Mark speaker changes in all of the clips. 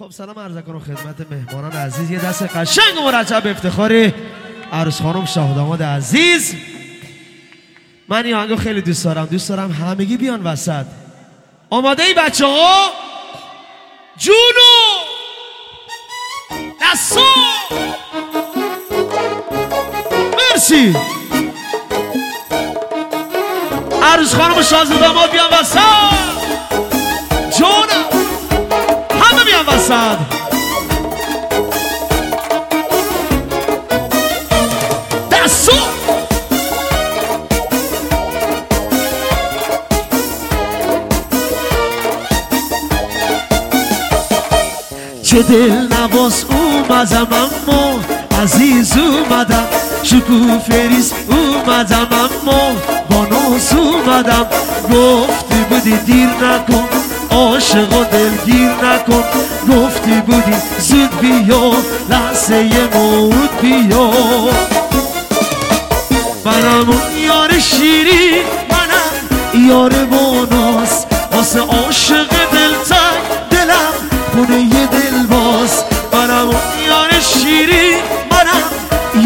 Speaker 1: خب سلام عرض کنم خدمت مهمانان عزیز. یه دست قشنگ و مرتب افتخاری عروس خانم شاه داماد عزیز. من این آهنگو خیلی دوست دارم. دوست دارم همگی بیان وسط. آماده ای بچه ها؟ جونو دستو. مرسی. عروس خانم شاه داماد بیان وسط. جونم وسط دستو چه دل نواز اومدم اما عزیز اومدم. شکو فریز اومدم اما با ناز اومدم. گفتی بودی دیر نکن. عاشق و دلگیر نکن. گفتی بودی زود بیا لحظه موت بیا. اون یار شیری منم یار باناس واسه عاشق دلتنگ دلم خونه یه دل باز. اون یار شیری منم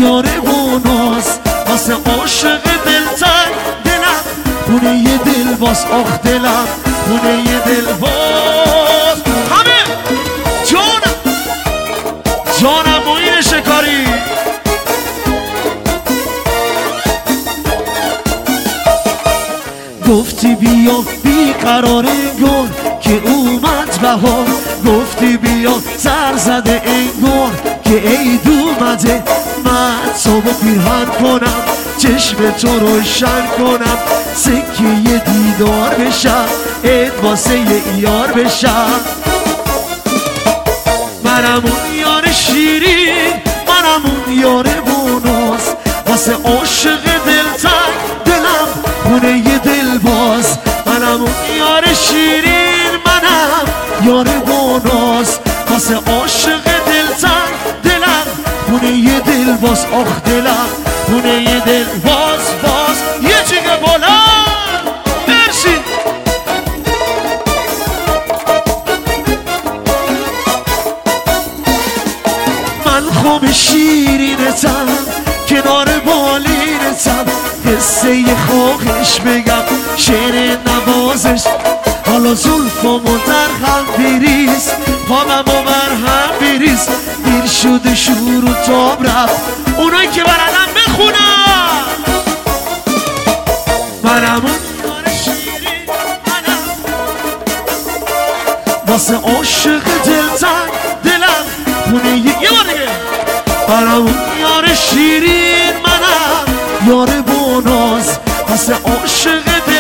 Speaker 1: یار باناس واسه عاشق دلم خونه یه دل باز آخ دلم خونه یه دل باز همه! جانم جانم موین شکاری. گفتی بیا بیقرار انگار که اومد بهار. گفتی بیا سر زده انگار که عید اومده. من صبح پیرهن کنم. چشم تو روشن کنم سکه دیدار بشم عید واسه یه ایار بشم. منم اون یار شیرین منم اون یار بوناس واسه عاشق دلتنگ دلم خونه یه دل باز منم اون یار شیرین منم یار بوناس واسه عاشق دلتنگ دلم خونه یه دل باز آخ دلم خونه یه دل باز باز. یه جیگه بلند. مرسی. من خوب شیرینتم کنار بالینتم قصه خوخش بگم زلفامو در هم بریز پاممو بر هم بریز دیر شده شور و تاب رفت اونایی که بردم بخونم منم واسه عاشق دلتنگ دلم. خونه یه بار دیگه. اون یار شیرین منم. یار بوناز واسه عاشق دلتنگ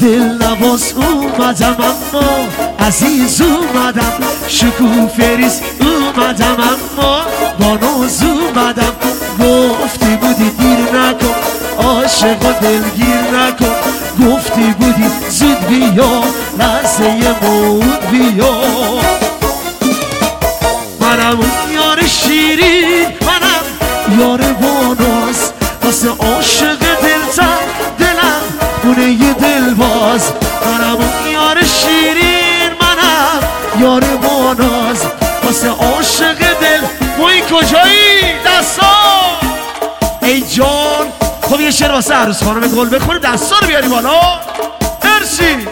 Speaker 1: دل نواز اومدم اما عزیز اومدم شکو فریز اومدم اما با ناز اومدم. گفتی بودی دیر نکن عاشق و دلگیر نکن. گفتی بودی زود بیا لحظه موت بیا. منم اون یار شیرین منم یار باناس واسه عاشق باز. منم اون یار شیرین منم یار باناز. واسه عاشق دل موی کجایی؟ دستا ای جان خب یه شعر واسه عروس خانم گل بخونیم دستا رو بیاری بالا. مرسی.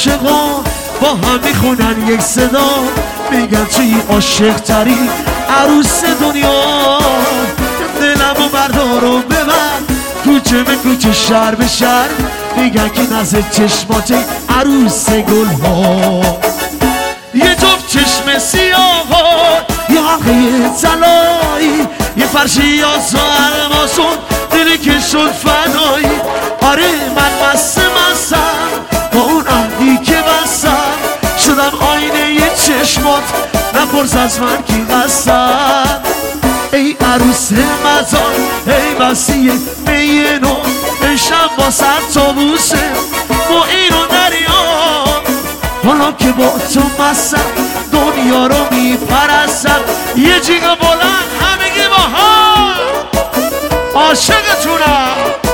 Speaker 1: عاشقا با هم می‌خونن یک صدا میگن توی عاشق تری عروس دنیا. دلمو بردار و ببر کوچه به کوچه شهر به شهر میگن که نزد چشمات عروس گل ها یه جفت چشم سیاه تلایی یه فرشی یا الماسون دلی که شد فدایی. آره من مست مستم با اون عهدی که بستم شدم آینه یه چشمات. نپرس از من کی قصد ای عروس مزار ای مسیح مینو امشب با سر تا بوسه با اینو دریا. حالا که با تو مستم دنیا رو میپرستم. یه جیغ بلند همگی با ها عاشقتونم.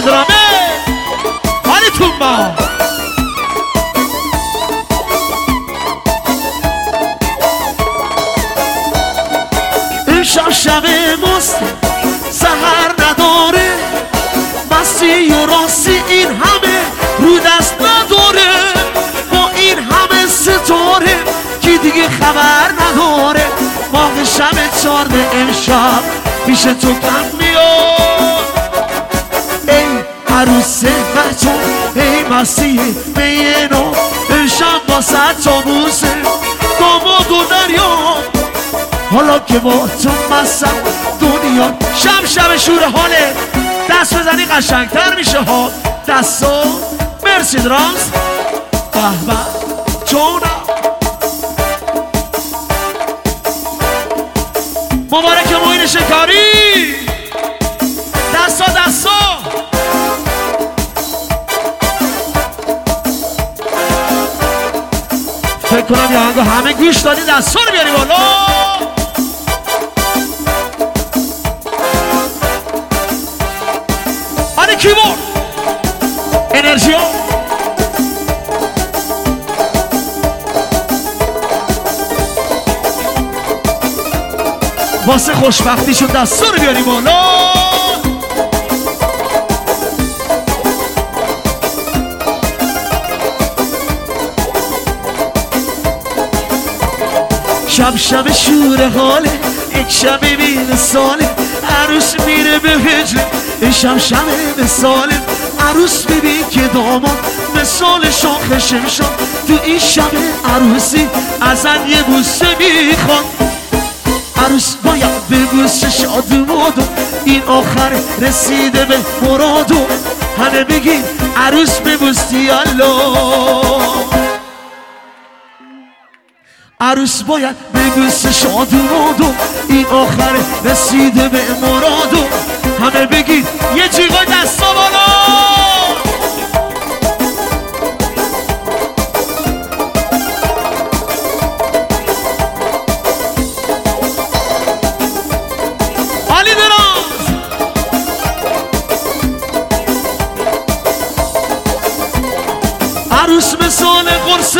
Speaker 1: درامه حالیتون با امشب شب مست سهر نداره مستی و راستی این همه رو دست نداره با این همه ستاره کی دیگه خبر نداره. ماه شب چارده امشب پیش تو کم میاد عروس بچون ای مسیح مینو امشب با سر تا بوسه داماد و دریا. حالا که با تو مستم دنیا شب شب شور حاله دست بزنی قشنگتر میشه ها. دستو مرسی درامز به به جونم مبارک موین شکاری. دستا کنم یه همه گوش دادی دستا رو بیاری بالا کیبورد انرژی واسه خوشبختیشون دستا رو بیاریم بالا. شب شب شور حاله یک شب بین ساله عروس میره به هجره شم شم مثال عروس ببین که داماد مثال شاخ شمشان تو این شب عروسی ازن یه بوسه می‌خوان. عروس باید به بوسه شاد مادو این آخر رسیده به مرادو همه بگین عروس ببوستی الله. عروس باید بگوس شاد و این آخر رسیده به مرادو همه بگید یه جیغای دستا بالا. عروس مثال قرص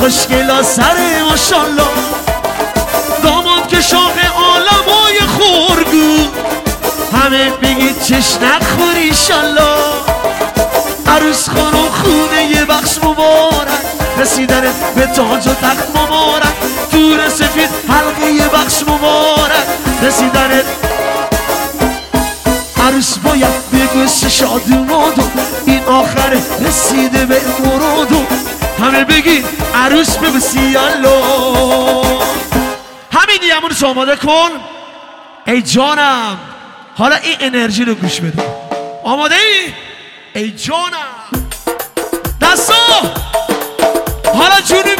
Speaker 1: خوشگلا سر ماشالله داماد که شاق های خورگو همه بگید چش نخوری شالله عروس خانم خونه یه بخش مبارک. رسیدن به تاج و تخت مبارک. دور سفید حلقه یه بخش مبارک. رسیدن عروس باید بگو شاد و این آخر رسیده به مرادو. همه بگی عروس ببسی الله همین دیمون رو آماده کن. ای جانم حالا این انرژی رو گوش بده. آماده ای؟ ای جانم. دستا حالا جونو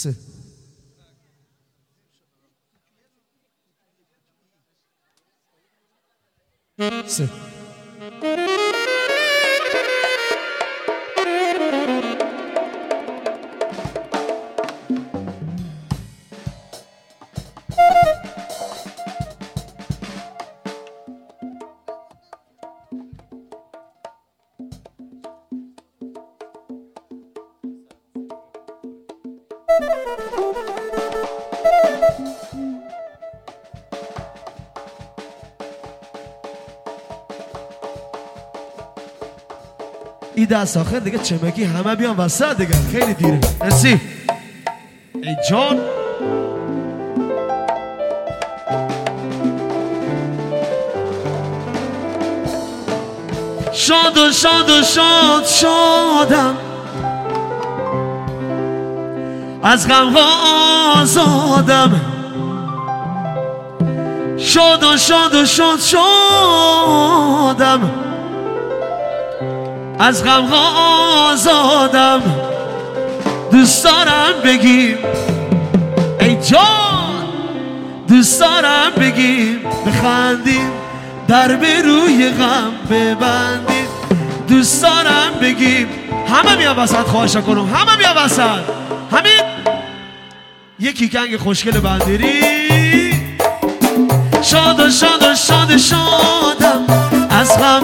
Speaker 1: Sí. Sí. ای دست آخر دیگه چمکی همه بیان وسط دیگه. خیلی دیره. مرسی. ای جان. شاد و شاد و شاد شادم. از غم آزادم. شاد و شاد و شاد شادم. از غم آزادم. دوست دارم بگیم ای جان دوست دارم بگیم بخندیم در به روی غم ببندیم. دوست دارم بگیم همه بیا وسط خواهش کنم همه بیا وسط همین یکی کنگ خوشگل بندری. شاد و شاد و شاد شادم. از غم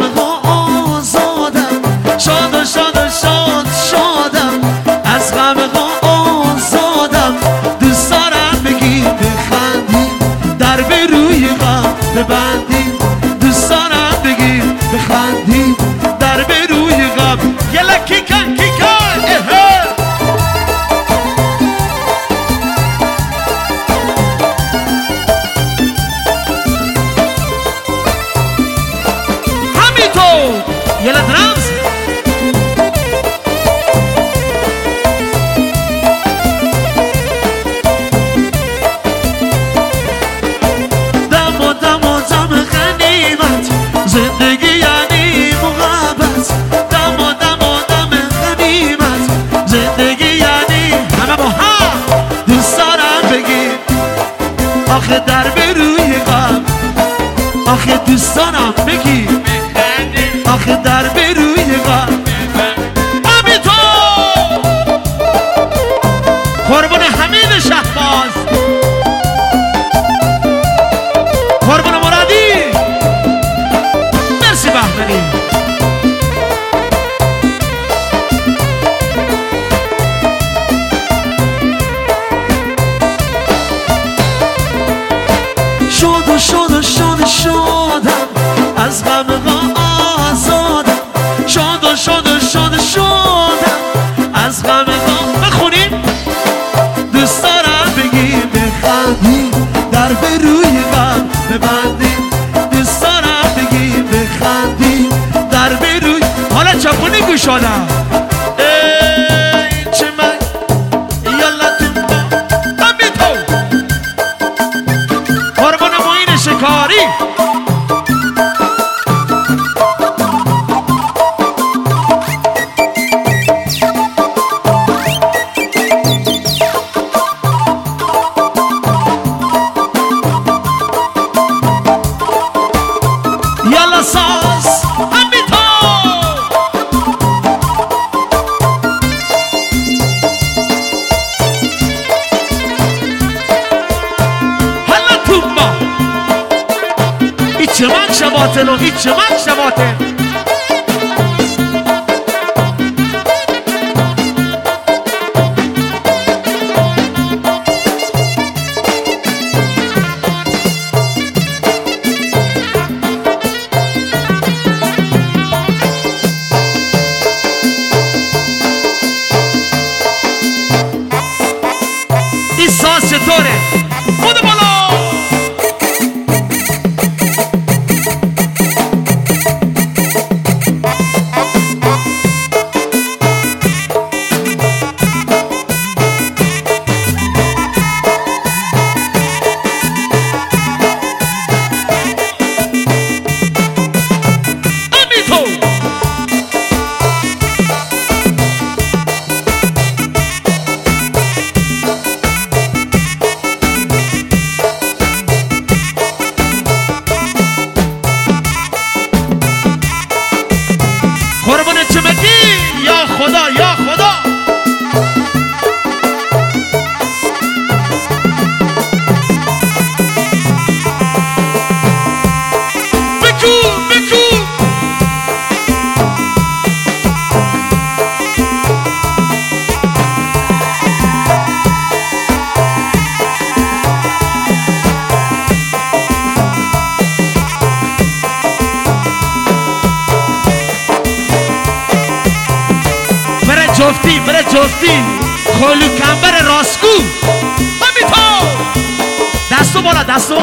Speaker 1: Abraço!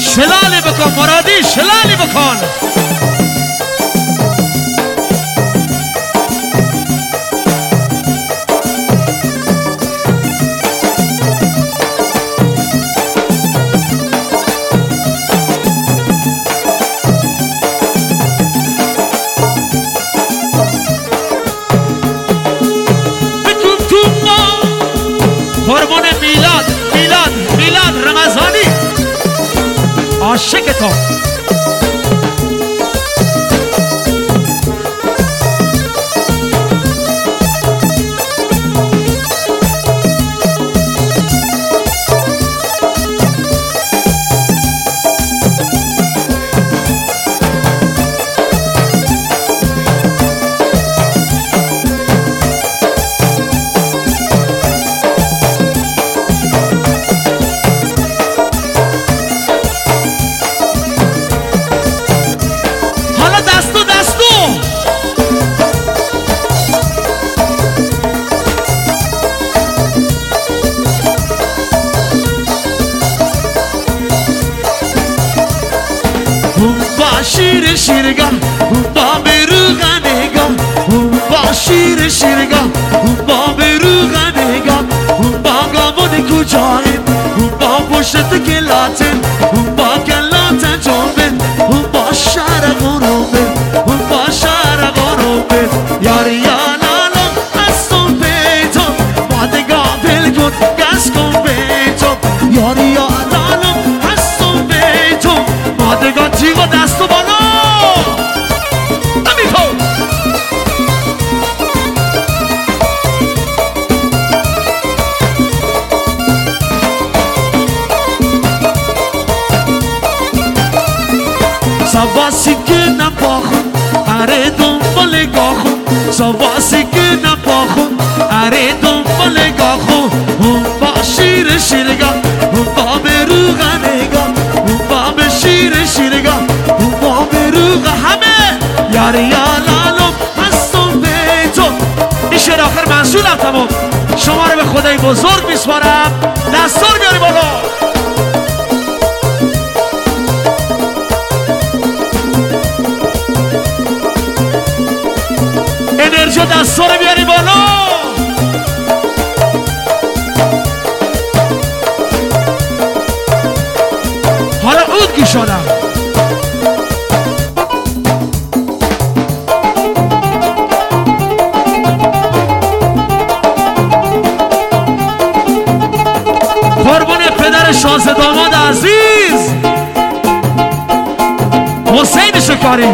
Speaker 1: شلالی بکن مرادی شلالی بکن Selector شیرگم با به رو غنگم با شیر شیرگم با به رو غنگم با گامون کجاییم با پشت کلاتیم با کلات جنبیم با شهر غروبیم با شهر غروبیم یاری یاری سواسی که نپاخو اره دون فلگا خو هم با شیر شیرگا هم با برو غنگا هم با بشیر شیرگا هم با برو غا همه. یار یا لالو هستم به تو. این شهر آخر منزول هم تمام شما رو به خدای بزرگ می سوارم دستار بیاری بالا انرژی دستا رو بیاری بالا. حالا اود گیشانم قربون پدر شانس داماد عزیز. حسین شکاری.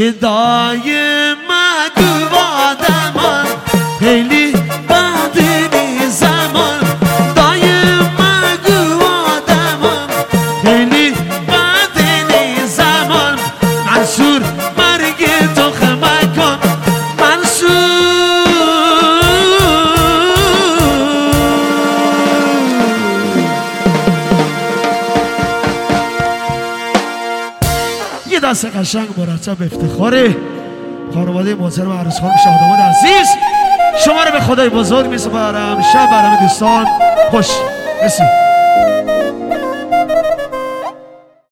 Speaker 1: که دایم قشنگ مرتب افتخاره. خانواده محترم عروس خانم شاهداماد عزیز شما رو به خدای بزرگ میسپارم. شب برام دوستان خوش. مرسی.